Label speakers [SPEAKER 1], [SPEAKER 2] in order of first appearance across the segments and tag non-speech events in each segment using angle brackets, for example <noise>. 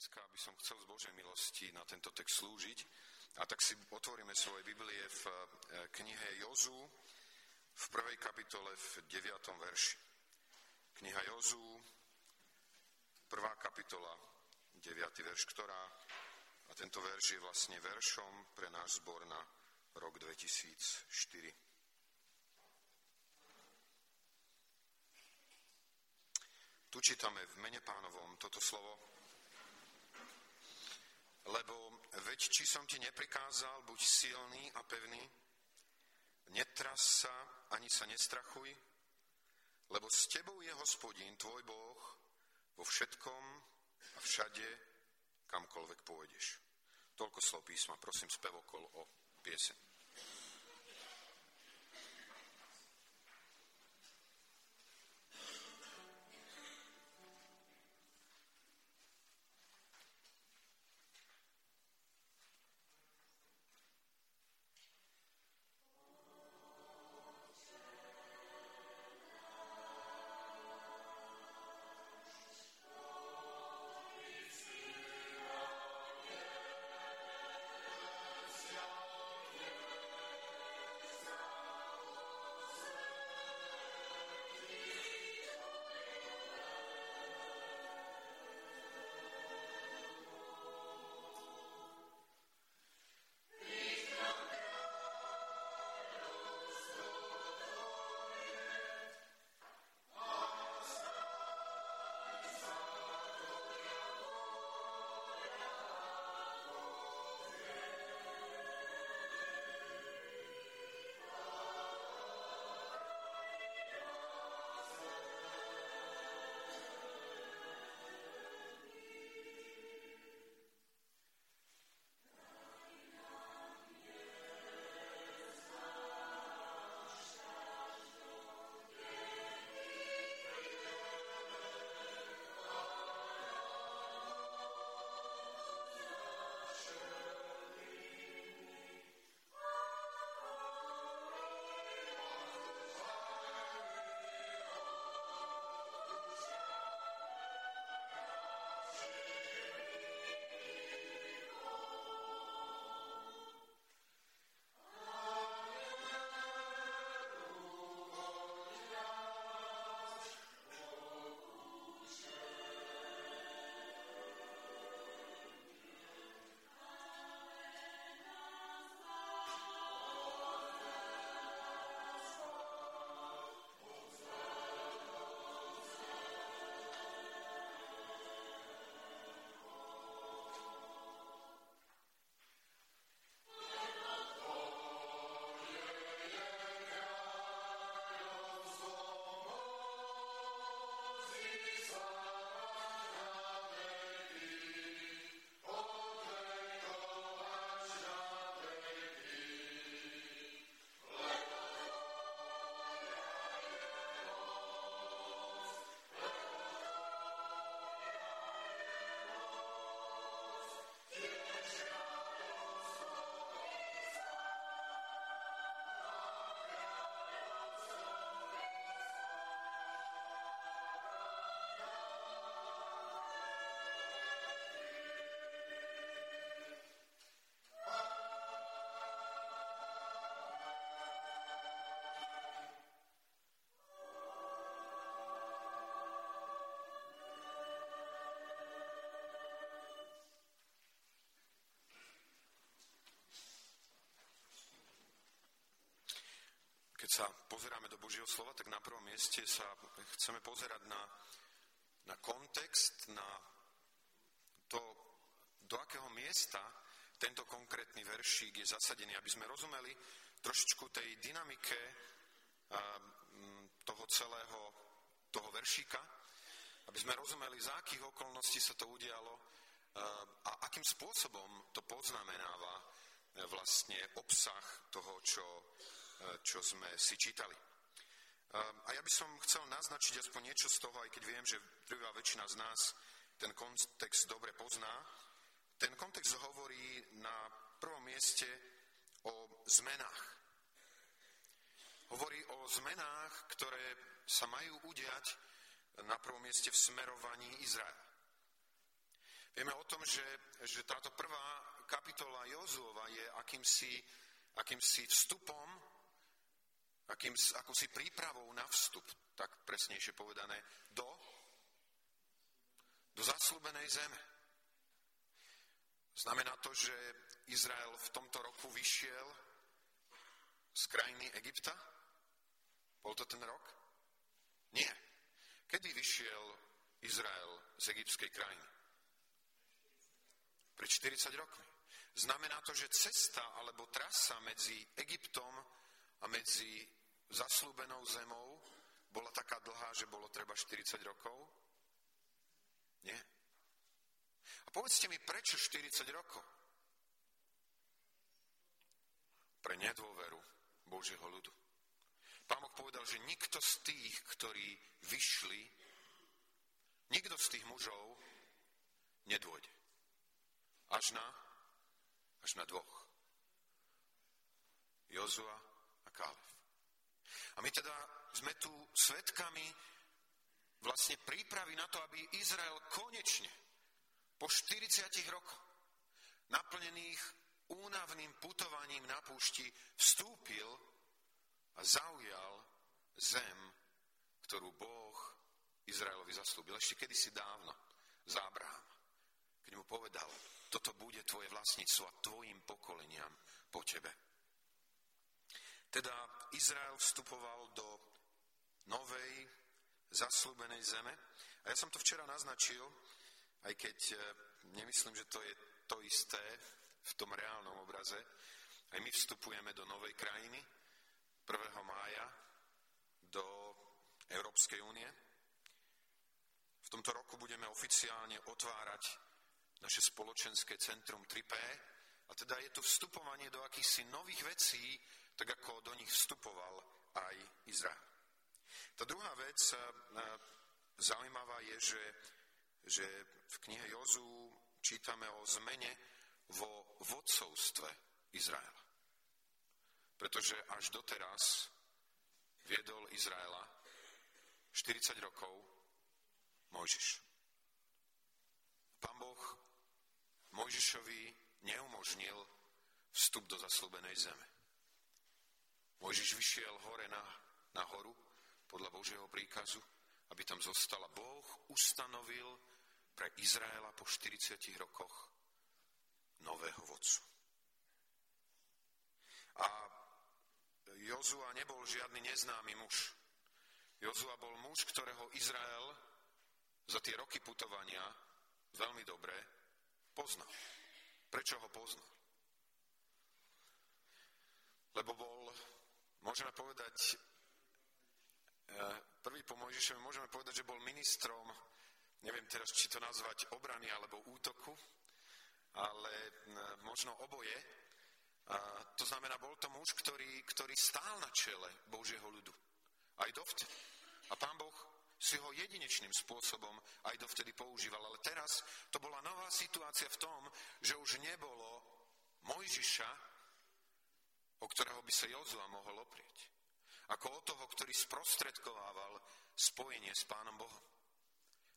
[SPEAKER 1] dneska by som chcel z Božej milosti na tento text slúžiť. A tak si otvoríme svoje Biblie v e, knihe Jozu v prvej kapitole v 9. verši. Kniha Jozu, prvá kapitola, 9. verš, ktorá, a tento verš je vlastne veršom pre náš zbor na rok 2004. Tu čítame v mene pánovom toto slovo. Lebo veď, či som ti neprikázal, buď silný a pevný, netras sa, ani sa nestrachuj, lebo s tebou je hospodín, tvoj Boh, vo všetkom a všade, kamkoľvek pôjdeš. Toľko slov písma, prosím, spevokol o pieseň. Keď sa pozeráme do Božieho slova, tak na prvom mieste sa chceme pozerať na, na kontext, na to, do akého miesta tento konkrétny veršík je zasadený, aby sme rozumeli trošičku tej dynamike toho celého, toho veršíka, aby sme rozumeli, za akých okolností sa to udialo a akým spôsobom to poznamenáva e, vlastne obsah toho, čo čo sme si čítali. A ja by som chcel naznačiť aspoň niečo z toho, aj keď viem, že prvá väčšina z nás ten kontext dobre pozná. Ten kontext hovorí na prvom mieste o zmenách. Hovorí o zmenách, ktoré sa majú udiať na prvom mieste v smerovaní Izraela. Vieme o tom, že, že táto prvá kapitola Jozuova je akýmsi, akýmsi vstupom, akým, akúsi prípravou na vstup, tak presnejšie povedané, do, do zaslúbenej zeme. Znamená to, že Izrael v tomto roku vyšiel z krajiny Egypta? Bol to ten rok? Nie. Kedy vyšiel Izrael z egyptskej krajiny? Pred 40 rokmi. Znamená to, že cesta alebo trasa medzi Egyptom a medzi zaslúbenou zemou bola taká dlhá, že bolo treba 40 rokov? Nie. A povedzte mi, prečo 40 rokov? Pre nedôveru Božieho ľudu. Pán Boh povedal, že nikto z tých, ktorí vyšli, nikto z tých mužov nedôjde. Až na, až na dvoch. Jozua a Kálev. A my teda sme tu svetkami vlastne prípravy na to, aby Izrael konečne po 40 rokoch naplnených únavným putovaním na púšti vstúpil a zaujal zem, ktorú Boh Izraelovi zaslúbil ešte kedysi dávno za Abrahama, keď mu povedal, toto bude tvoje vlastníctvo a tvojim pokoleniam po tebe. Teda Izrael vstupoval do novej, zaslúbenej zeme. A ja som to včera naznačil, aj keď eh, nemyslím, že to je to isté v tom reálnom obraze. Aj my vstupujeme do novej krajiny 1. mája do Európskej únie. V tomto roku budeme oficiálne otvárať naše spoločenské centrum 3P a teda je to vstupovanie do akýchsi nových vecí, tak ako do nich vstupoval aj Izrael. Tá druhá vec eh, zaujímavá je, že, že v knihe Jozu čítame o zmene vo vodcovstve Izraela. Pretože až doteraz viedol Izraela 40 rokov Mojžiš. Pán Boh Mojžišovi neumožnil vstup do zaslúbenej zeme. Mojžiš vyšiel hore na, na horu podľa Božieho príkazu, aby tam zostala. Boh ustanovil pre Izraela po 40 rokoch nového vodcu. A Jozua nebol žiadny neznámy muž. Jozua bol muž, ktorého Izrael za tie roky putovania veľmi dobre poznal. Prečo ho poznal? Lebo bol, môžeme povedať, eh, prvý po Mojžišovi môžeme povedať, že bol ministrom, neviem teraz, či to nazvať obrany alebo útoku, ale možno oboje. To znamená, bol to muž, ktorý, ktorý stál na čele Božieho ľudu. Aj dovtedy. A pán Boh si ho jedinečným spôsobom aj dovtedy používal. Ale teraz to bola nová situácia v tom, že už nebolo Mojžiša, o ktorého by sa Jozua mohol oprieť. Ako o toho, ktorý sprostredkovával spojenie s Pánom Bohom.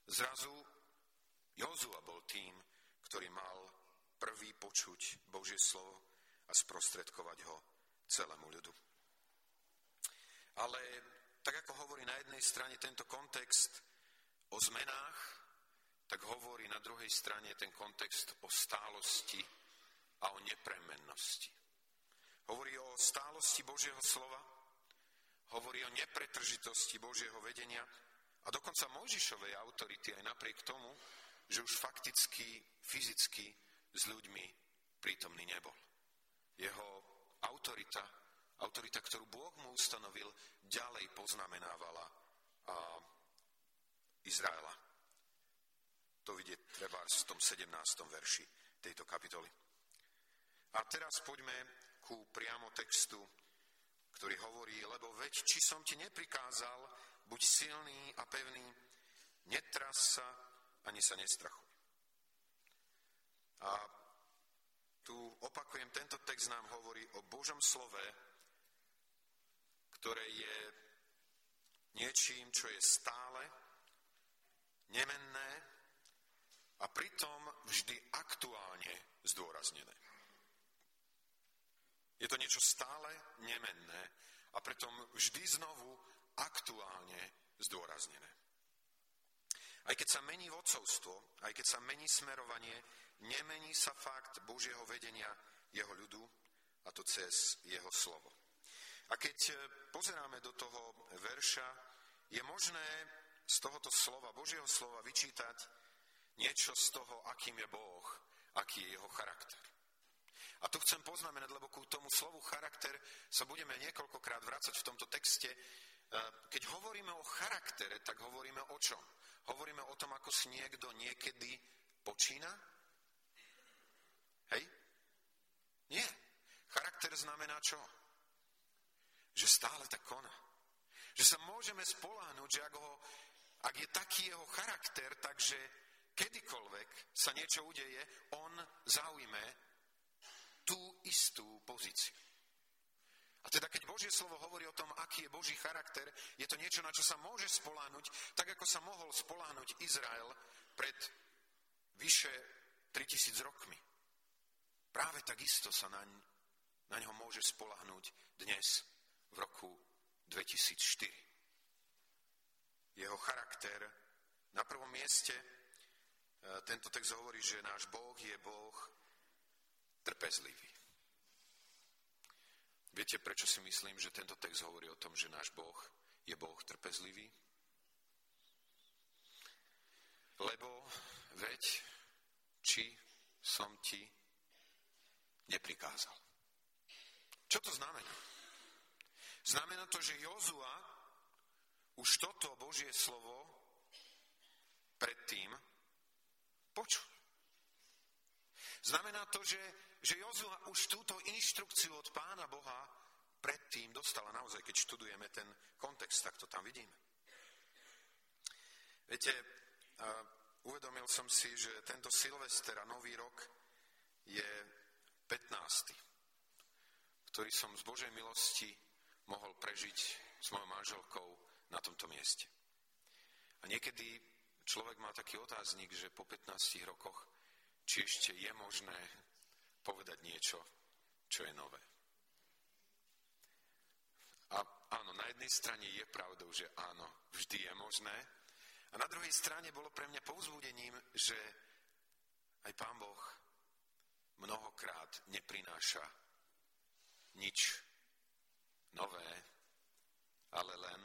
[SPEAKER 1] Zrazu Jozua bol tým, ktorý mal prvý počuť Božie slovo a sprostredkovať ho celému ľudu. Ale tak ako hovorí na jednej strane tento kontext o zmenách, tak hovorí na druhej strane ten kontext o stálosti a o nepremennosti. Hovorí o stálosti Božieho slova, hovorí o nepretržitosti Božieho vedenia a dokonca Mojžišovej autority aj napriek tomu, že už fakticky, fyzicky s ľuďmi prítomný nebol. Jeho autorita, autorita, ktorú Boh mu ustanovil, ďalej poznamenávala a Izraela. To vidieť treba v tom 17. verši tejto kapitoly. A teraz poďme ku priamo textu, ktorý hovorí, lebo veď, či som ti neprikázal, buď silný a pevný, netras sa, ani sa nestrachuj. A tu opakujem, tento text nám hovorí o Božom slove, ktoré je niečím, čo je stále, nemenné a pritom vždy aktuálne zdôraznené. Je to niečo stále nemenné a preto vždy znovu aktuálne zdôraznené. Aj keď sa mení vodcovstvo, aj keď sa mení smerovanie, nemení sa fakt Božieho vedenia jeho ľudu a to cez jeho slovo. A keď e, pozeráme do toho verša, je možné z tohoto slova, Božieho slova, vyčítať niečo z toho, akým je Boh, aký je jeho charakter. A to chcem poznamenať, lebo ku tomu slovu charakter sa budeme niekoľkokrát vrácať v tomto texte. E, keď hovoríme o charaktere, tak hovoríme o čom? Hovoríme o tom, ako si niekto niekedy počína? Hej? Nie. Charakter znamená čo? Že stále tak koná. Že sa môžeme spoláhnuť, že ak, ho, ak je taký jeho charakter, takže kedykoľvek sa niečo udeje, on zaujme tú istú pozíciu. A teda keď Božie slovo hovorí o tom, aký je Boží charakter, je to niečo, na čo sa môže spoláhnuť, tak ako sa mohol spoláhnuť Izrael pred vyše 3000 rokmi. Práve takisto sa naň, na ňo môže spolahnúť dnes v roku 2004. Jeho charakter na prvom mieste, e, tento text hovorí, že náš Boh je Boh trpezlivý. Viete, prečo si myslím, že tento text hovorí o tom, že náš Boh je Boh trpezlivý? Lebo veď, či som ti neprikázal. Čo to znamená? Znamená to, že Jozua už toto Božie slovo predtým počul. Znamená to, že že Jozua už túto inštrukciu od pána Boha predtým dostala naozaj, keď študujeme ten kontext, tak to tam vidíme. Viete, uvedomil som si, že tento Silvester a Nový rok je 15. ktorý som z Božej milosti mohol prežiť s mojou manželkou na tomto mieste. A niekedy človek má taký otáznik, že po 15 rokoch, či ešte je možné povedať niečo, čo je nové. A áno, na jednej strane je pravdou, že áno, vždy je možné. A na druhej strane bolo pre mňa povzbudením, že aj Pán Boh mnohokrát neprináša nič nové, ale len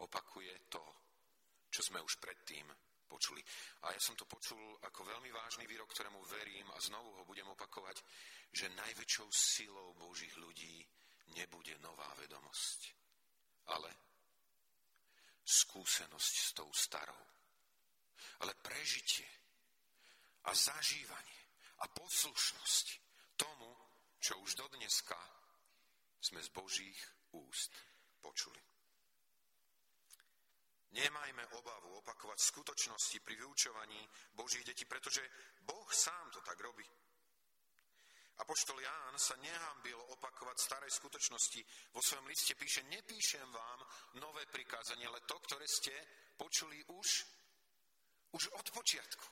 [SPEAKER 1] opakuje to, čo sme už predtým počuli. A ja som to počul ako veľmi vážny výrok, ktorému verím a znovu ho budem opakovať, že najväčšou silou Božích ľudí nebude nová vedomosť, ale skúsenosť s tou starou. Ale prežitie a zažívanie a poslušnosť tomu, čo už do dneska sme z Božích úst počuli. Nemajme obavu opakovať skutočnosti pri vyučovaní Božích detí, pretože Boh sám to tak robí. Apoštol Ján sa nehambil opakovať staré skutočnosti. Vo svojom liste píše, nepíšem vám nové prikázanie, ale to, ktoré ste počuli už, už od počiatku.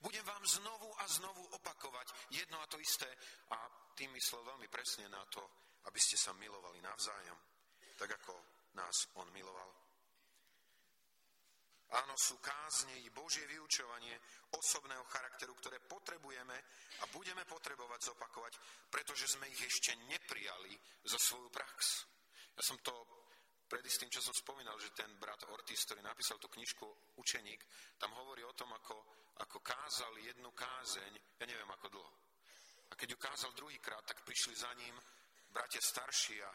[SPEAKER 1] Budem vám znovu a znovu opakovať jedno a to isté a tým myslel veľmi presne na to, aby ste sa milovali navzájom, tak ako nás on miloval. Áno, sú kázne i Božie vyučovanie osobného charakteru, ktoré potrebujeme a budeme potrebovať zopakovať, pretože sme ich ešte neprijali za svoju prax. Ja som to pred istým časom spomínal, že ten brat Ortiz, ktorý napísal tú knižku Učeník, tam hovorí o tom, ako, ako kázal jednu kázeň, ja neviem ako dlho. A keď ju kázal druhýkrát, tak prišli za ním bratia starší a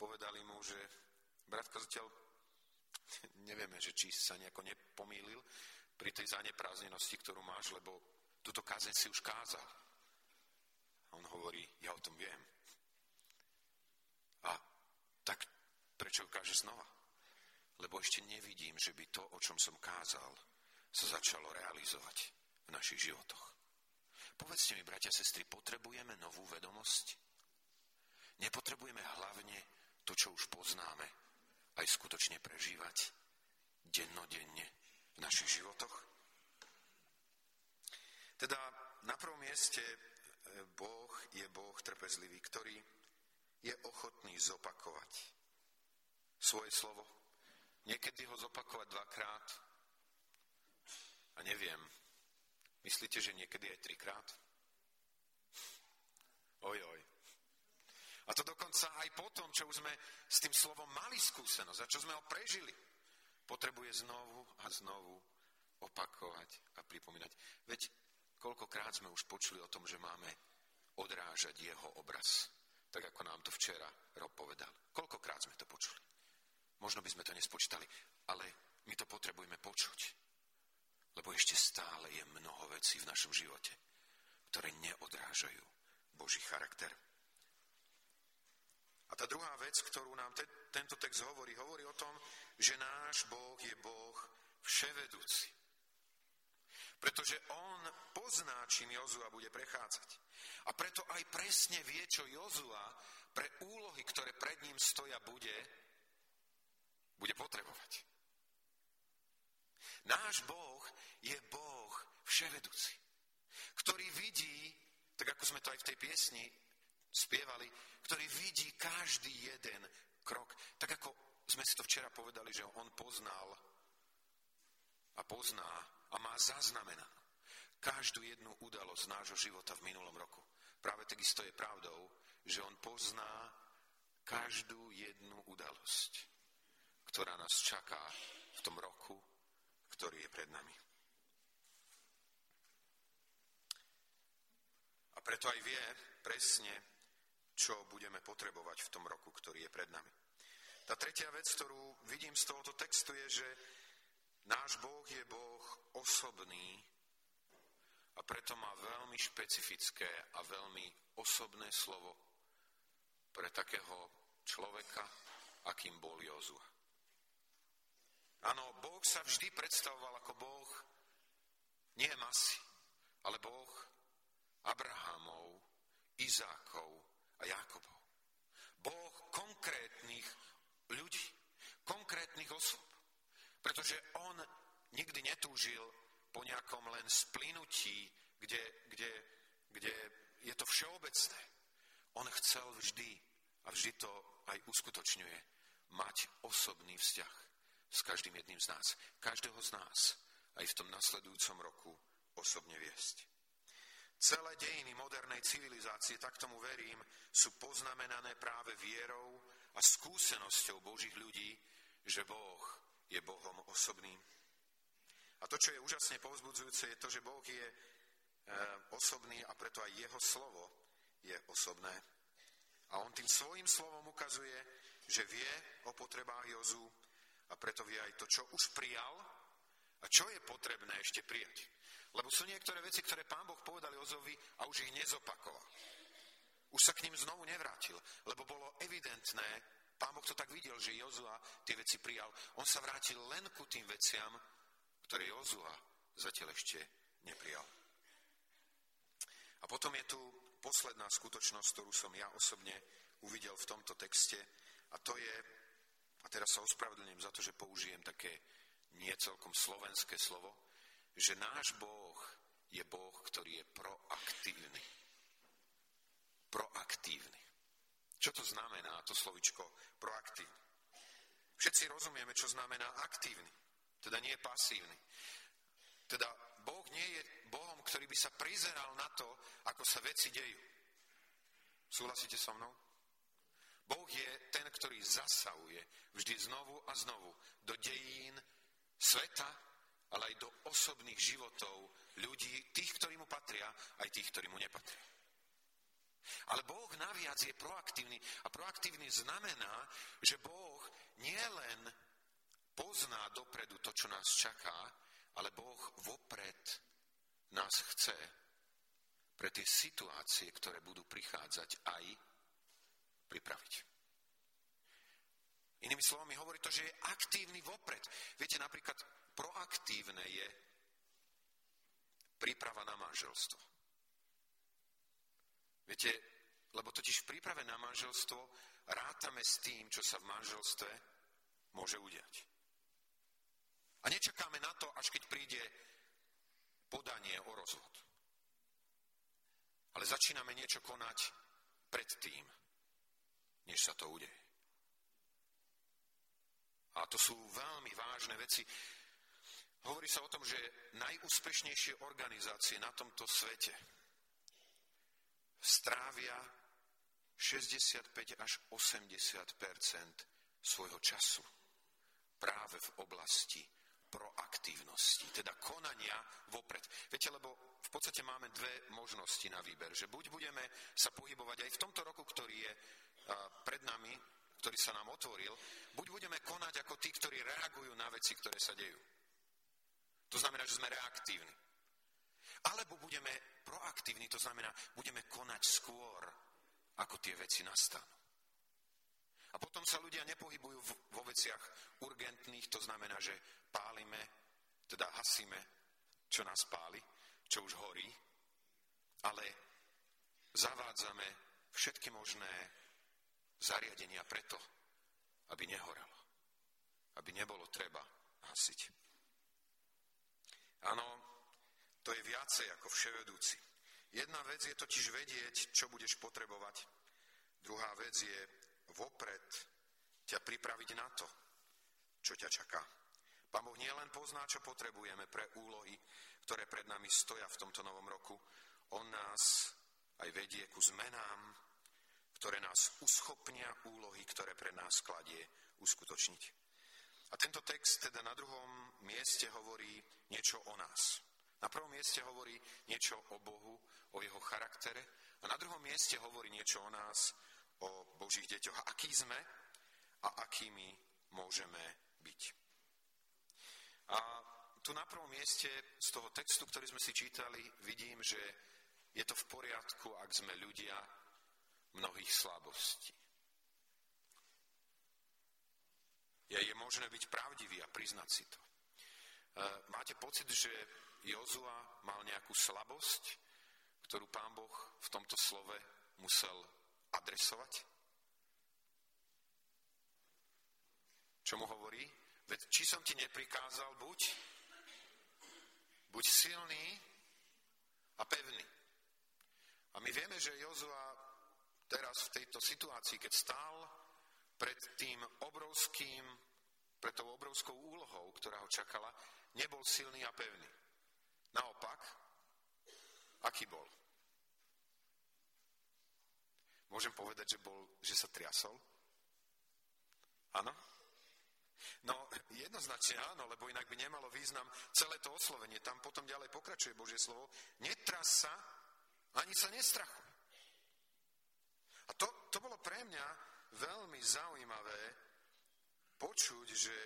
[SPEAKER 1] povedali mu, že brat kazateľ, <laughs> nevieme, že či sa nejako nepomýlil pri tej zanepráznenosti, ktorú máš, lebo túto kázeň si už kázal. A on hovorí, ja o tom viem. A tak prečo káže znova? Lebo ešte nevidím, že by to, o čom som kázal, sa začalo realizovať v našich životoch. Povedzte mi, bratia sestry, potrebujeme novú vedomosť? Nepotrebujeme hlavne to, čo už poznáme, aj skutočne prežívať dennodenne v našich životoch? Teda na prvom mieste e, Boh je Boh trpezlivý, ktorý je ochotný zopakovať svoje slovo. Niekedy ho zopakovať dvakrát a neviem, myslíte, že niekedy aj trikrát? Oj, oj. A to dokonca aj po tom, čo už sme s tým slovom mali skúsenosť a čo sme ho prežili, potrebuje znovu a znovu opakovať a pripomínať. Veď koľkokrát sme už počuli o tom, že máme odrážať jeho obraz, tak ako nám to včera Rob povedal. Koľkokrát sme to počuli? Možno by sme to nespočítali, ale my to potrebujeme počuť. Lebo ešte stále je mnoho vecí v našom živote, ktoré neodrážajú Boží charakter. A tá druhá vec, ktorú nám te, tento text hovorí, hovorí o tom, že náš Boh je Boh vševedúci. Pretože on pozná, čím Jozua bude prechádzať. A preto aj presne vie, čo Jozua pre úlohy, ktoré pred ním stoja, bude, bude potrebovať. Náš Boh je Boh vševedúci, ktorý vidí, tak ako sme to aj v tej piesni spievali, ktorý vidí každý jeden krok. Tak ako sme si to včera povedali, že on poznal a pozná a má zaznamenanú každú jednu udalosť nášho života v minulom roku. Práve takisto je pravdou, že on pozná každú jednu udalosť, ktorá nás čaká v tom roku, ktorý je pred nami. A preto aj vie presne, čo budeme potrebovať v tom roku, ktorý je pred nami. Tá tretia vec, ktorú vidím z tohoto textu, je, že náš Boh je Boh osobný a preto má veľmi špecifické a veľmi osobné slovo pre takého človeka, akým bol Jozua. Áno, Boh sa vždy predstavoval ako Boh nie masy, ale Boh Abrahamov, Izákov, a Jakobov. Boh konkrétnych ľudí, konkrétnych osob. Pretože on nikdy netúžil po nejakom len splynutí, kde, kde, kde je to všeobecné. On chcel vždy, a vždy to aj uskutočňuje, mať osobný vzťah s každým jedným z nás. Každého z nás aj v tom nasledujúcom roku osobne viesť. Celé dejiny modernej civilizácie, tak tomu verím, sú poznamenané práve vierou a skúsenosťou Božích ľudí, že Boh je Bohom osobným. A to, čo je úžasne povzbudzujúce, je to, že Boh je e, osobný a preto aj jeho slovo je osobné. A on tým svojim slovom ukazuje, že vie o potrebách Jozu a preto vie aj to, čo už prijal a čo je potrebné ešte prijať. Lebo sú niektoré veci, ktoré pán Boh povedal Jozovi a už ich nezopakoval. Už sa k ním znovu nevrátil, lebo bolo evidentné, pán Boh to tak videl, že Jozua tie veci prijal. On sa vrátil len ku tým veciam, ktoré Jozua zatiaľ ešte neprijal. A potom je tu posledná skutočnosť, ktorú som ja osobne uvidel v tomto texte, a to je, a teraz sa ospravedlňujem za to, že použijem také nie celkom slovenské slovo, že náš Boh je Boh, ktorý je proaktívny. Proaktívny. Čo to znamená, to slovičko proaktívny? Všetci rozumieme, čo znamená aktívny, teda nie pasívny. Teda Boh nie je Bohom, ktorý by sa prizeral na to, ako sa veci dejú. Súhlasíte so mnou? Boh je ten, ktorý zasahuje vždy znovu a znovu do dejín sveta, ale aj do osobných životov ľudí, tých, ktorí mu patria, aj tých, ktorí mu nepatria. Ale Boh naviac je proaktívny a proaktívny znamená, že Boh nielen pozná dopredu to, čo nás čaká, ale Boh vopred nás chce pre tie situácie, ktoré budú prichádzať, aj pripraviť. Inými slovami hovorí to, že je aktívny vopred. Viete, napríklad proaktívne je príprava na manželstvo. Viete, lebo totiž v príprave na manželstvo rátame s tým, čo sa v manželstve môže udiať. A nečakáme na to, až keď príde podanie o rozvod. Ale začíname niečo konať predtým, než sa to udeje. A to sú veľmi vážne veci. Hovorí sa o tom, že najúspešnejšie organizácie na tomto svete strávia 65 až 80% svojho času práve v oblasti proaktívnosti, teda konania vopred. Viete, lebo v podstate máme dve možnosti na výber, že buď budeme sa pohybovať aj v tomto roku, ktorý je pred nami, ktorý sa nám otvoril, buď budeme konať ako tí, ktorí reagujú na veci, ktoré sa dejú. To znamená, že sme reaktívni. Alebo budeme proaktívni, to znamená, budeme konať skôr, ako tie veci nastanú. A potom sa ľudia nepohybujú vo veciach urgentných, to znamená, že pálime, teda hasíme, čo nás páli, čo už horí, ale zavádzame všetky možné zariadenia preto, aby nehorelo, aby nebolo treba hasiť. Áno, to je viacej ako vševedúci. Jedna vec je totiž vedieť, čo budeš potrebovať. Druhá vec je vopred ťa pripraviť na to, čo ťa čaká. Pán Boh nielen pozná, čo potrebujeme pre úlohy, ktoré pred nami stoja v tomto novom roku. On nás aj vedie ku zmenám, ktoré nás uschopnia úlohy, ktoré pre nás kladie uskutočniť. A tento text teda na druhom mieste hovorí niečo o nás. Na prvom mieste hovorí niečo o Bohu, o jeho charaktere a na druhom mieste hovorí niečo o nás, o Božích deťoch aký sme a akými môžeme byť. A tu na prvom mieste z toho textu, ktorý sme si čítali, vidím, že je to v poriadku, ak sme ľudia mnohých slabostí. Je, je možné byť pravdivý a priznať si to. E, máte pocit, že Jozua mal nejakú slabosť, ktorú pán Boh v tomto slove musel adresovať? Čo mu hovorí? Veď či som ti neprikázal, buď, buď silný a pevný. A my vieme, že Jozua teraz v tejto situácii, keď stál pred tým obrovským, pred tou obrovskou úlohou, ktorá ho čakala, nebol silný a pevný. Naopak, aký bol? Môžem povedať, že, bol, že sa triasol? Áno? No, jednoznačne áno, lebo inak by nemalo význam celé to oslovenie. Tam potom ďalej pokračuje Božie slovo. Netras sa, ani sa nestrachuj. A to, to bolo pre mňa veľmi zaujímavé počuť, že,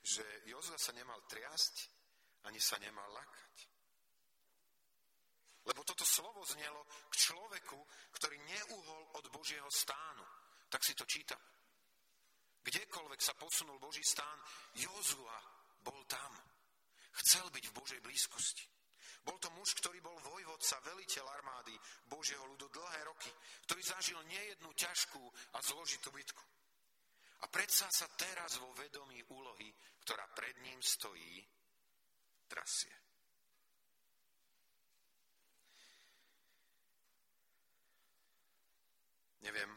[SPEAKER 1] že Jozua sa nemal triasť, ani sa nemal lakať. Lebo toto slovo znelo k človeku, ktorý neuhol od Božieho stánu. Tak si to číta. Kdekoľvek sa posunul Boží stán, Jozua bol tam. Chcel byť v Božej blízkosti. Bol to muž, ktorý bol vojvodca, veliteľ armády Božieho ľudu dlhé roky, ktorý zažil nejednú ťažkú a zložitú bitku. A predsa sa teraz vo vedomí úlohy, ktorá pred ním stojí, trasie. Neviem.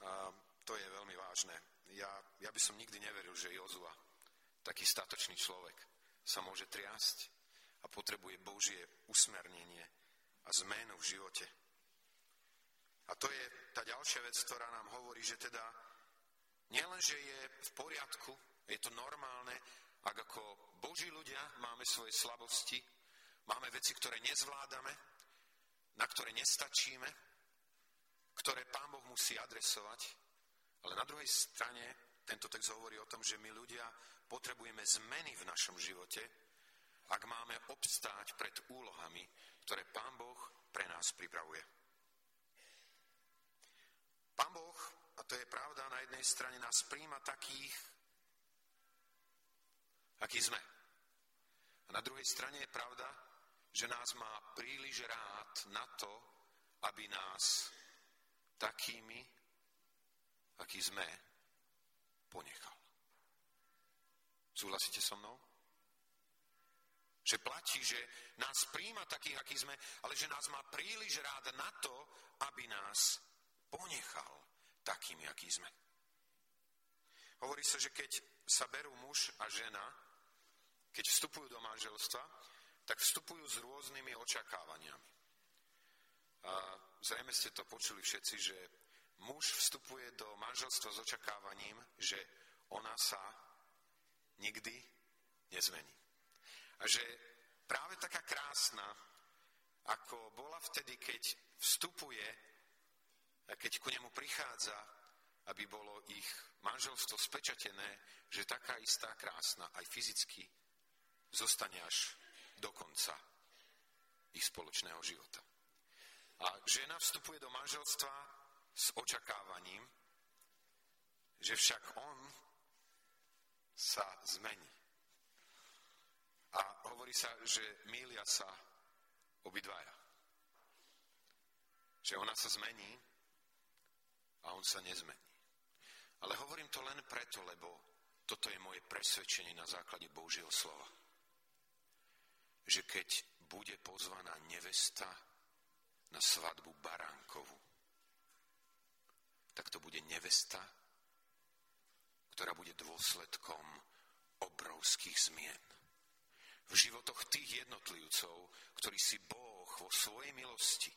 [SPEAKER 1] A to je veľmi vážne. Ja, ja by som nikdy neveril, že Jozua, taký statočný človek, sa môže triasť a potrebuje Božie usmernenie a zmenu v živote. A to je tá ďalšia vec, ktorá nám hovorí, že teda nielen, že je v poriadku, je to normálne, ak ako Boží ľudia máme svoje slabosti, máme veci, ktoré nezvládame, na ktoré nestačíme, ktoré Pán Boh musí adresovať, ale na druhej strane tento text hovorí o tom, že my ľudia potrebujeme zmeny v našom živote, ak máme obstáť pred úlohami, ktoré Pán Boh pre nás pripravuje. Pán Boh, a to je pravda, na jednej strane nás príjma takých, akí sme. A na druhej strane je pravda, že nás má príliš rád na to, aby nás takými, akí sme, ponechal. Súhlasíte so mnou? Že platí, že nás príjma takých, akí sme, ale že nás má príliš rád na to, aby nás ponechal takými, akí sme. Hovorí sa, že keď sa berú muž a žena, keď vstupujú do manželstva, tak vstupujú s rôznymi očakávaniami. A zrejme ste to počuli všetci, že muž vstupuje do manželstva s očakávaním, že ona sa nikdy nezmení. A že práve taká krásna, ako bola vtedy, keď vstupuje, keď ku nemu prichádza, aby bolo ich manželstvo spečatené, že taká istá krásna aj fyzicky zostane až do konca ich spoločného života. A žena vstupuje do manželstva s očakávaním, že však on sa zmení. A hovorí sa, že mília sa obidvaja. Že ona sa zmení a on sa nezmení. Ale hovorím to len preto, lebo toto je moje presvedčenie na základe Božieho slova. Že keď bude pozvaná nevesta na svadbu Baránkovu, tak to bude nevesta, ktorá bude dôsledkom obrovských zmien v životoch tých jednotlivcov, ktorí si Boh vo svojej milosti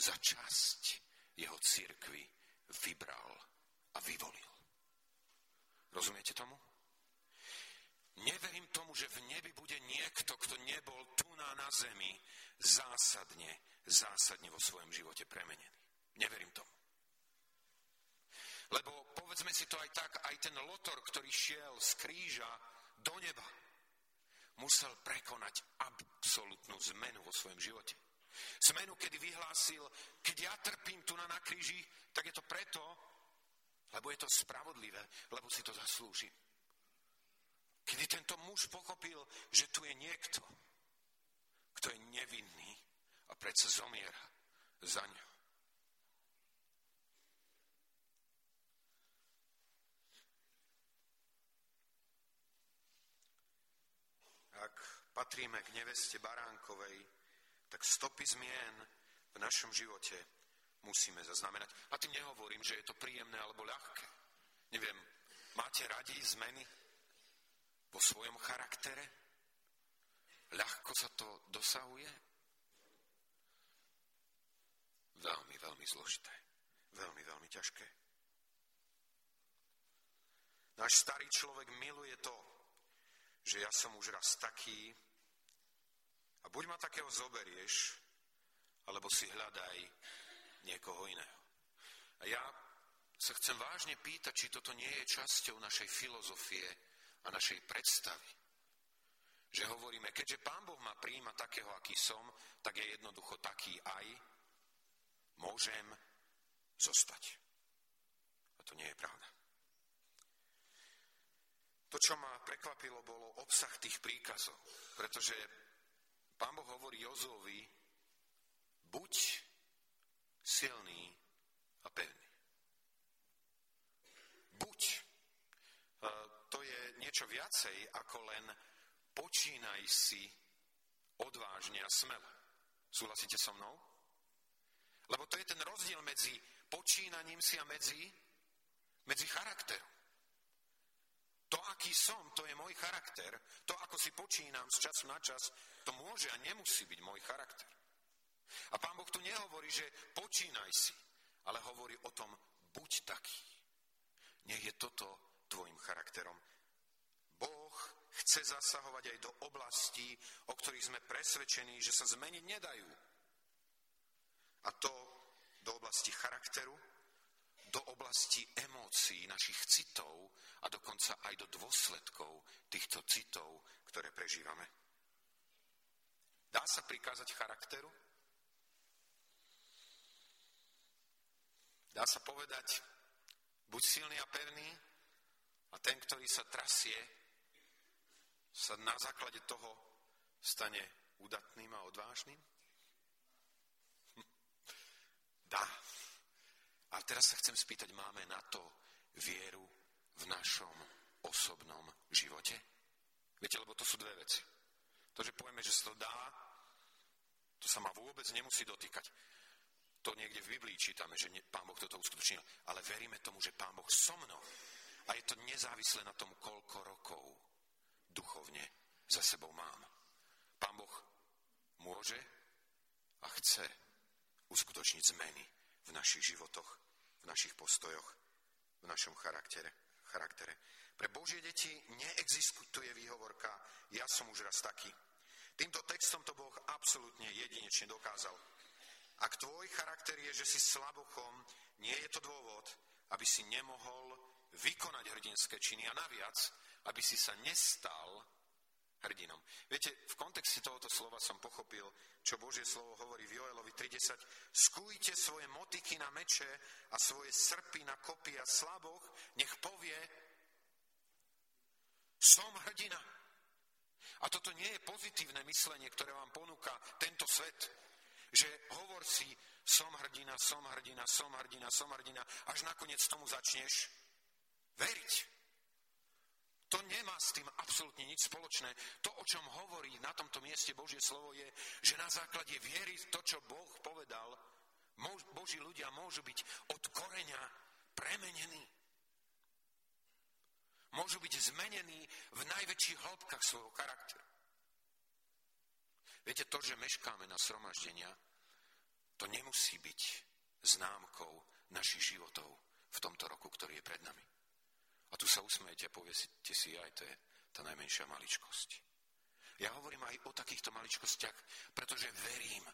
[SPEAKER 1] za časť jeho církvy vybral a vyvolil. Rozumiete tomu? Neverím tomu, že v nebi bude niekto, kto nebol tu na, na zemi zásadne, zásadne vo svojom živote premenený. Neverím tomu. Lebo povedzme si to aj tak, aj ten lotor, ktorý šiel z kríža do neba, musel prekonať absolútnu zmenu vo svojom živote. Zmenu, kedy vyhlásil, keď ja trpím tu na, na kríži, tak je to preto, lebo je to spravodlivé, lebo si to zaslúžim. Kedy tento muž pochopil, že tu je niekto, kto je nevinný a predsa zomiera za ňo. Ak patríme k neveste Baránkovej, tak stopy zmien v našom živote musíme zaznamenať. A tým nehovorím, že je to príjemné alebo ľahké. Neviem, máte radi zmeny vo svojom charaktere? Ľahko sa to dosahuje? Veľmi, veľmi zložité. Veľmi, veľmi ťažké. Náš starý človek miluje to, že ja som už raz taký a buď ma takého zoberieš, alebo si hľadaj niekoho iného. A ja sa chcem vážne pýtať, či toto nie je časťou našej filozofie a našej predstavy. Že hovoríme, keďže Pán Boh ma príjma takého, aký som, tak je jednoducho taký aj, môžem zostať. A to nie je pravda. To, čo ma prekvapilo, bolo obsah tých príkazov, pretože Pán Boh hovorí Jozovi, buď silný a pevný. Buď. E, to je niečo viacej ako len počínaj si odvážne a smele. Súhlasíte so mnou? Lebo to je ten rozdiel medzi počínaním si a medzi, medzi charakterom. To, aký som, to je môj charakter. To, ako si počínam z času na čas, to môže a nemusí byť môj charakter. A pán Boh tu nehovorí, že počínaj si, ale hovorí o tom, buď taký. Nech je toto tvojim charakterom. Chce zasahovať aj do oblastí, o ktorých sme presvedčení, že sa zmeniť nedajú. A to do oblasti charakteru, do oblasti emócií, našich citov a dokonca aj do dôsledkov týchto citov, ktoré prežívame. Dá sa prikázať charakteru? Dá sa povedať, buď silný a pevný a ten, ktorý sa trasie, sa na základe toho stane udatným a odvážnym? Hm. <laughs> Dá. A teraz sa chcem spýtať, máme na to vieru v našom osobnom živote? Viete, lebo to sú dve veci. To, že povieme, že sa to dá, to sa ma vôbec nemusí dotýkať. To niekde v Biblii čítame, že Pán Boh toto uskutočnil. Ale veríme tomu, že Pán Boh so mnou. A je to nezávislé na tom, koľko rokov duchovne za sebou mám. Pán Boh môže a chce uskutočniť zmeny v našich životoch, v našich postojoch, v našom charaktere. charaktere. Pre Božie deti neexistuje výhovorka ja som už raz taký. Týmto textom to Boh absolútne jedinečne dokázal. Ak tvoj charakter je, že si slabochom, nie je to dôvod, aby si nemohol vykonať hrdinské činy a naviac, aby si sa nestal hrdinom. Viete, v kontexte tohoto slova som pochopil, čo Božie slovo hovorí v Joelovi 3.10. Skújte svoje motiky na meče a svoje srpy na kopy a slaboch, nech povie, som hrdina. A toto nie je pozitívne myslenie, ktoré vám ponúka tento svet. Že hovor si, som hrdina, som hrdina, som hrdina, som hrdina, až nakoniec tomu začneš veriť. Nemá s tým absolútne nič spoločné. To, o čom hovorí na tomto mieste Božie slovo, je, že na základe viery to, čo Boh povedal, Boží ľudia môžu byť od koreňa premenení. Môžu byť zmenení v najväčších hĺbkach svojho charakteru. Viete, to, že meškáme na sromaždenia, to nemusí byť známkou našich životov v tomto roku, ktorý je pred nami. A tu sa usmejete a poviete si, aj to je tá najmenšia maličkosť. Ja hovorím aj o takýchto maličkostiach, pretože verím,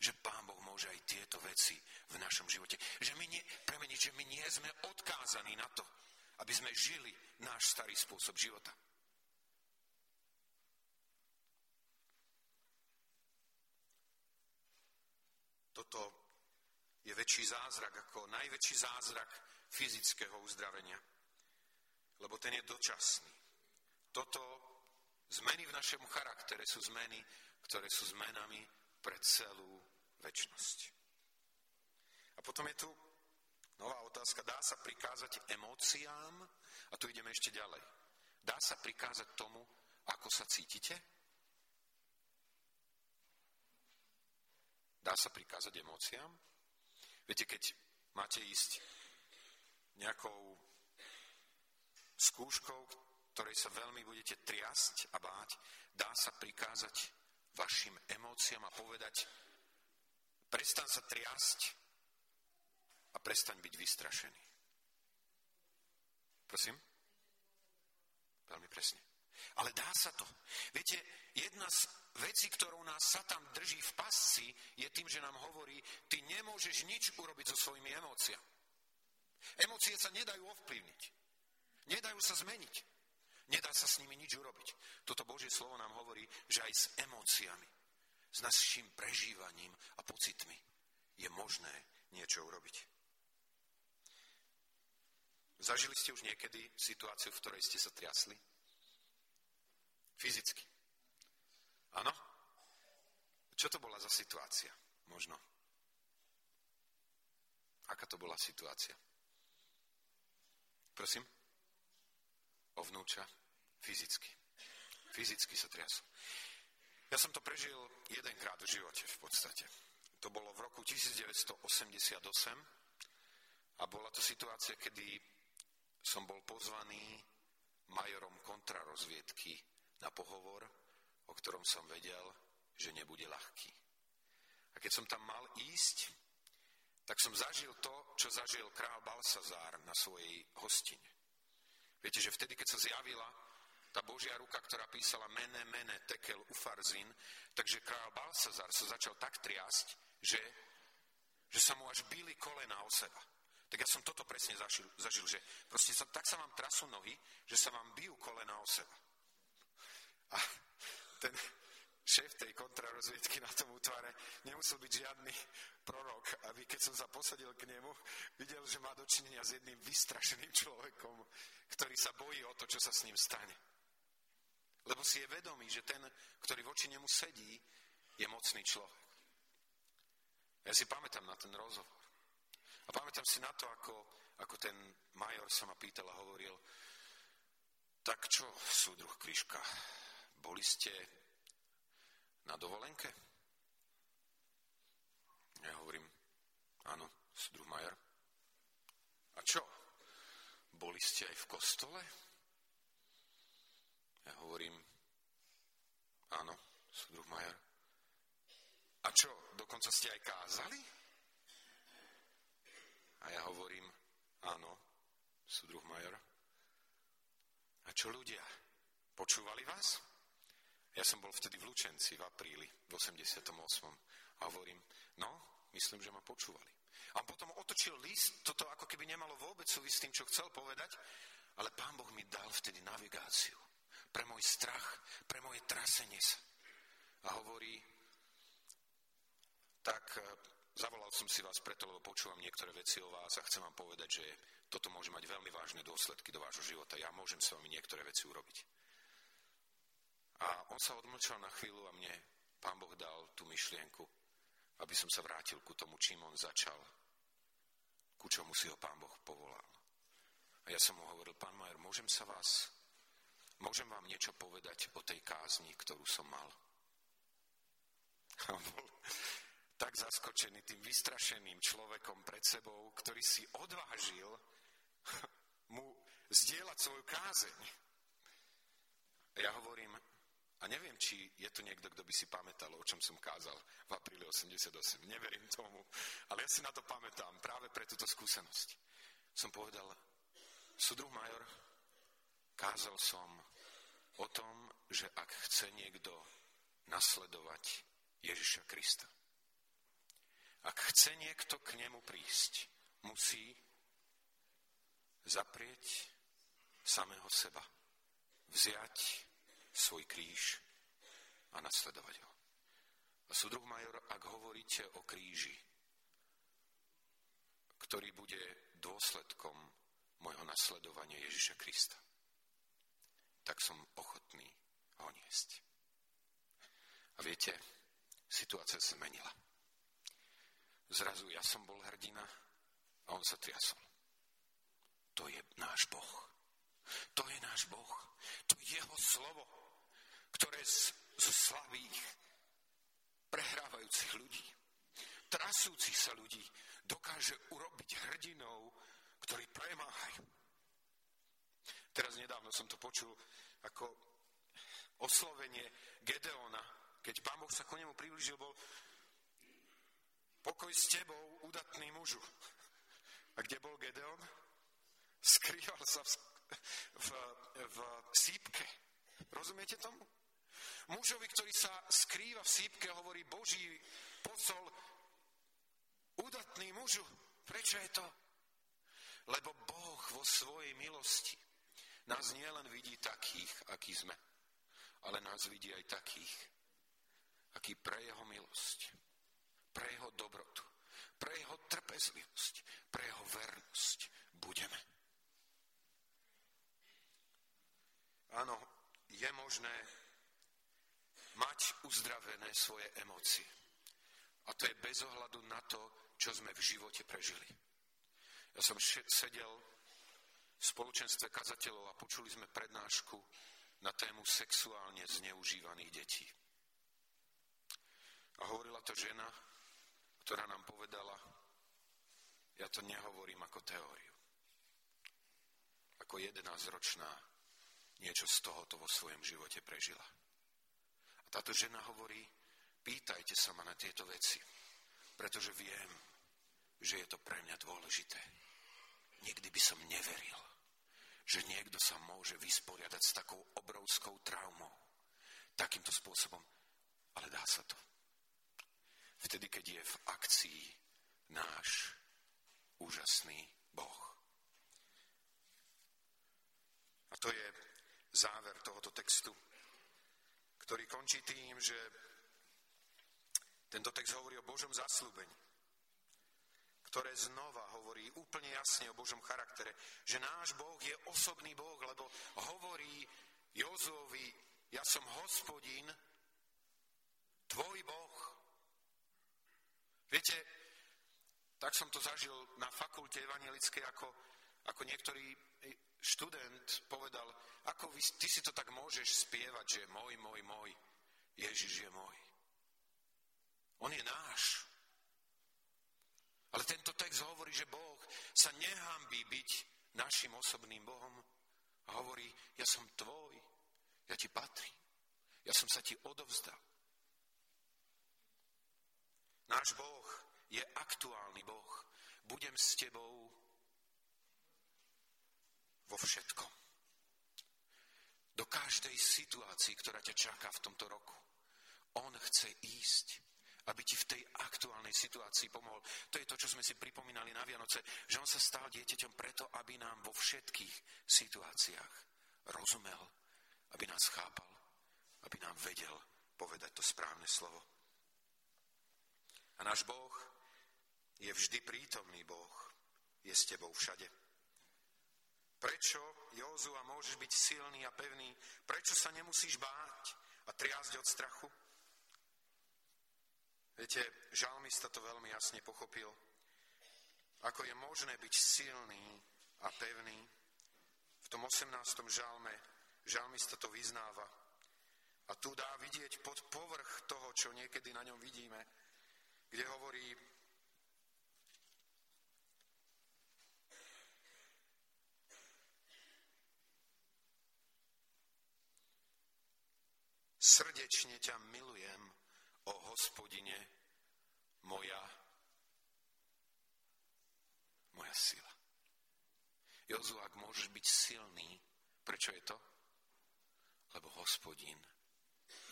[SPEAKER 1] že Pán Boh môže aj tieto veci v našom živote. Že my nie, premeniť, že my nie sme odkázaní na to, aby sme žili náš starý spôsob života. Toto je väčší zázrak ako najväčší zázrak fyzického uzdravenia lebo ten je dočasný. Toto zmeny v našom charaktere sú zmeny, ktoré sú zmenami pre celú väčnosť. A potom je tu nová otázka. Dá sa prikázať emóciám? A tu ideme ešte ďalej. Dá sa prikázať tomu, ako sa cítite? Dá sa prikázať emóciám? Viete, keď máte ísť nejakou skúškou, ktorej sa veľmi budete triasť a báť, dá sa prikázať vašim emóciám a povedať, prestan sa triasť a prestaň byť vystrašený. Prosím? Veľmi presne. Ale dá sa to. Viete, jedna z vecí, ktorou nás Satan drží v pasci, je tým, že nám hovorí, ty nemôžeš nič urobiť so svojimi emóciami. Emócie sa nedajú ovplyvniť. Nedajú sa zmeniť. Nedá sa s nimi nič urobiť. Toto Božie slovo nám hovorí, že aj s emóciami, s našim prežívaním a pocitmi je možné niečo urobiť. Zažili ste už niekedy situáciu, v ktorej ste sa triasli? Fyzicky. Áno? Čo to bola za situácia? Možno. Aká to bola situácia? Prosím? O vnúča fyzicky. Fyzicky sa triasol. Ja som to prežil jedenkrát v živote v podstate. To bolo v roku 1988 a bola to situácia, kedy som bol pozvaný majorom kontrarozviedky na pohovor, o ktorom som vedel, že nebude ľahký. A keď som tam mal ísť, tak som zažil to, čo zažil král Balsazár na svojej hostine. Viete, že vtedy, keď sa zjavila tá Božia ruka, ktorá písala mene, mene, tekel, ufarzin, takže král Balsazar sa začal tak triasť, že, že sa mu až bíli kolena o seba. Tak ja som toto presne zažil, zažil že proste sa, tak sa vám trasú nohy, že sa vám bijú kolena o seba. A ten, šéf tej kontrarozviedky na tom útvare nemusel byť žiadny prorok, aby keď som sa posadil k nemu, videl, že má dočinenia s jedným vystrašeným človekom, ktorý sa bojí o to, čo sa s ním stane. Lebo si je vedomý, že ten, ktorý voči nemu sedí, je mocný človek. Ja si pamätám na ten rozhovor. A pamätám si na to, ako, ako ten major sa ma pýtal a hovoril, tak čo, súdruh Kryška, boli ste na dovolenke? Ja hovorím, áno, Sudruh Majer. A čo? Boli ste aj v kostole? Ja hovorím, áno, Sudruh Majer. A čo, dokonca ste aj kázali? A ja hovorím, áno, Sudruh Majer. A čo ľudia? Počúvali vás? Ja som bol vtedy v Lučenci v apríli, v 88. A hovorím, no, myslím, že ma počúvali. A potom otočil list, toto ako keby nemalo vôbec súvisť s tým, čo chcel povedať, ale pán Boh mi dal vtedy navigáciu pre môj strach, pre moje trasenie sa. A hovorí, tak e, zavolal som si vás preto, lebo počúvam niektoré veci o vás a chcem vám povedať, že toto môže mať veľmi vážne dôsledky do vášho života. Ja môžem s vami niektoré veci urobiť. A on sa odmlčal na chvíľu a mne pán Boh dal tú myšlienku, aby som sa vrátil ku tomu, čím on začal, ku čomu si ho pán Boh povolal. A ja som mu hovoril, pán Majer, môžem sa vás, môžem vám niečo povedať o tej kázni, ktorú som mal. A bol tak zaskočený tým vystrašeným človekom pred sebou, ktorý si odvážil mu zdieľať svoju kázeň. Ja hovorím, a neviem, či je tu niekto, kto by si pamätal, o čom som kázal v apríli 88. Neverím tomu, ale ja si na to pamätám práve pre túto skúsenosť. Som povedal, súdruh major, kázal som o tom, že ak chce niekto nasledovať Ježiša Krista, ak chce niekto k nemu prísť, musí zaprieť samého seba, vziať svoj kríž a nasledovať ho. A súdruh major, ak hovoríte o kríži, ktorý bude dôsledkom môjho nasledovania Ježiša Krista, tak som ochotný ho niesť. A viete, situácia sa zmenila. Zrazu ja som bol hrdina a on sa triasol. To je náš Boh. To je náš Boh. To je jeho slovo ktoré z, z slabých, prehrávajúcich ľudí, trasúcich sa ľudí dokáže urobiť hrdinou, ktorí premáhajú. Teraz nedávno som to počul ako oslovenie Gedeona, keď pán Boh sa ku nemu priblížil, bol pokoj s tebou, udatný mužu. A kde bol Gedeon? Skrýval sa v, v, v sípke. Rozumiete tomu? Mužovi, ktorý sa skrýva v sípke, hovorí Boží posol, udatný mužu. Prečo je to? Lebo Boh vo svojej milosti nás nielen vidí takých, akí sme, ale nás vidí aj takých, aký pre jeho milosť, pre jeho dobrotu, pre jeho trpezlivosť, pre jeho vernosť budeme. Áno, je možné mať uzdravené svoje emócie. A to je bez ohľadu na to, čo sme v živote prežili. Ja som sedel v spoločenstve kazateľov a počuli sme prednášku na tému sexuálne zneužívaných detí. A hovorila to žena, ktorá nám povedala, ja to nehovorím ako teóriu. Ako 11-ročná niečo z tohoto vo svojom živote prežila. Táto žena hovorí, pýtajte sa ma na tieto veci, pretože viem, že je to pre mňa dôležité. Nikdy by som neveril, že niekto sa môže vysporiadať s takou obrovskou traumou. Takýmto spôsobom. Ale dá sa to. Vtedy, keď je v akcii náš úžasný Boh. A to je záver tohoto textu ktorý končí tým, že tento text hovorí o Božom zaslúbení, ktoré znova hovorí úplne jasne o Božom charaktere, že náš Boh je osobný Boh, lebo hovorí Jozovi, ja som hospodin, tvoj Boh. Viete, tak som to zažil na fakulte evangelickej, ako, ako niektorí študent povedal, ako vy, ty si to tak môžeš spievať, že môj, môj, môj, Ježiš je môj. On je náš. Ale tento text hovorí, že Boh sa nehambí byť našim osobným Bohom a hovorí, ja som tvoj, ja ti patrím, ja som sa ti odovzdal. Náš Boh je aktuálny Boh. Budem s tebou vo všetkom. Do každej situácii, ktorá ťa čaká v tomto roku. On chce ísť aby ti v tej aktuálnej situácii pomohol. To je to, čo sme si pripomínali na Vianoce, že on sa stal dieťaťom preto, aby nám vo všetkých situáciách rozumel, aby nás chápal, aby nám vedel povedať to správne slovo. A náš Boh je vždy prítomný Boh, je s tebou všade. Prečo, Jozua, môžeš byť silný a pevný? Prečo sa nemusíš báť a triasť od strachu? Viete, žalmista to veľmi jasne pochopil. Ako je možné byť silný a pevný. V tom 18. žalme žalmista to vyznáva. A tu dá vidieť pod povrch toho, čo niekedy na ňom vidíme, kde hovorí, srdečne ťa milujem, o hospodine moja, moja sila. Jozu, ak môžeš byť silný, prečo je to? Lebo hospodin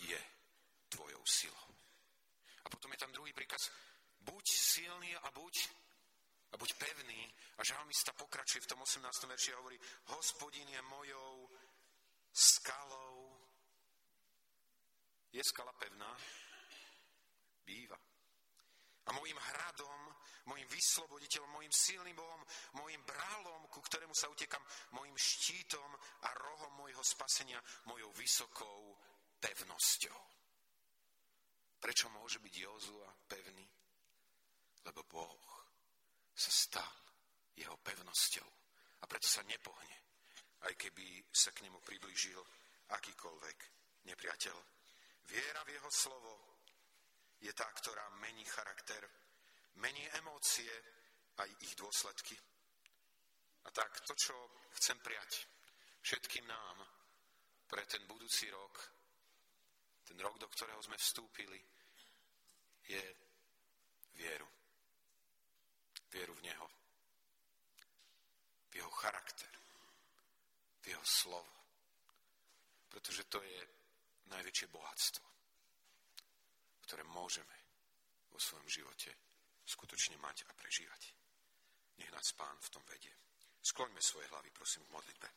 [SPEAKER 1] je tvojou silou. A potom je tam druhý príkaz, buď silný a buď, a buď pevný. A žalmista pokračuje v tom 18. verši a hovorí, hospodin je mojou skalou. Je skala pevná? býva. A môjim hradom, môjim vysloboditeľom, môjim silným Bohom, môjim brálom, ku ktorému sa utekam, môjim štítom a rohom môjho spasenia, mojou vysokou pevnosťou. Prečo môže byť Jozua pevný? Lebo Boh sa stal jeho pevnosťou a preto sa nepohne, aj keby sa k nemu priblížil akýkoľvek nepriateľ. Viera v jeho slovo je tá, ktorá mení charakter, mení emócie aj ich dôsledky. A tak to, čo chcem prijať všetkým nám pre ten budúci rok, ten rok, do ktorého sme vstúpili, je vieru. Vieru v Neho. V Jeho charakter. V Jeho slovo. Pretože to je najväčšie bohatstvo ktoré môžeme vo svojom živote skutočne mať a prežívať. Nech nás Pán v tom vedie. Skloňme svoje hlavy, prosím, v modlitbe.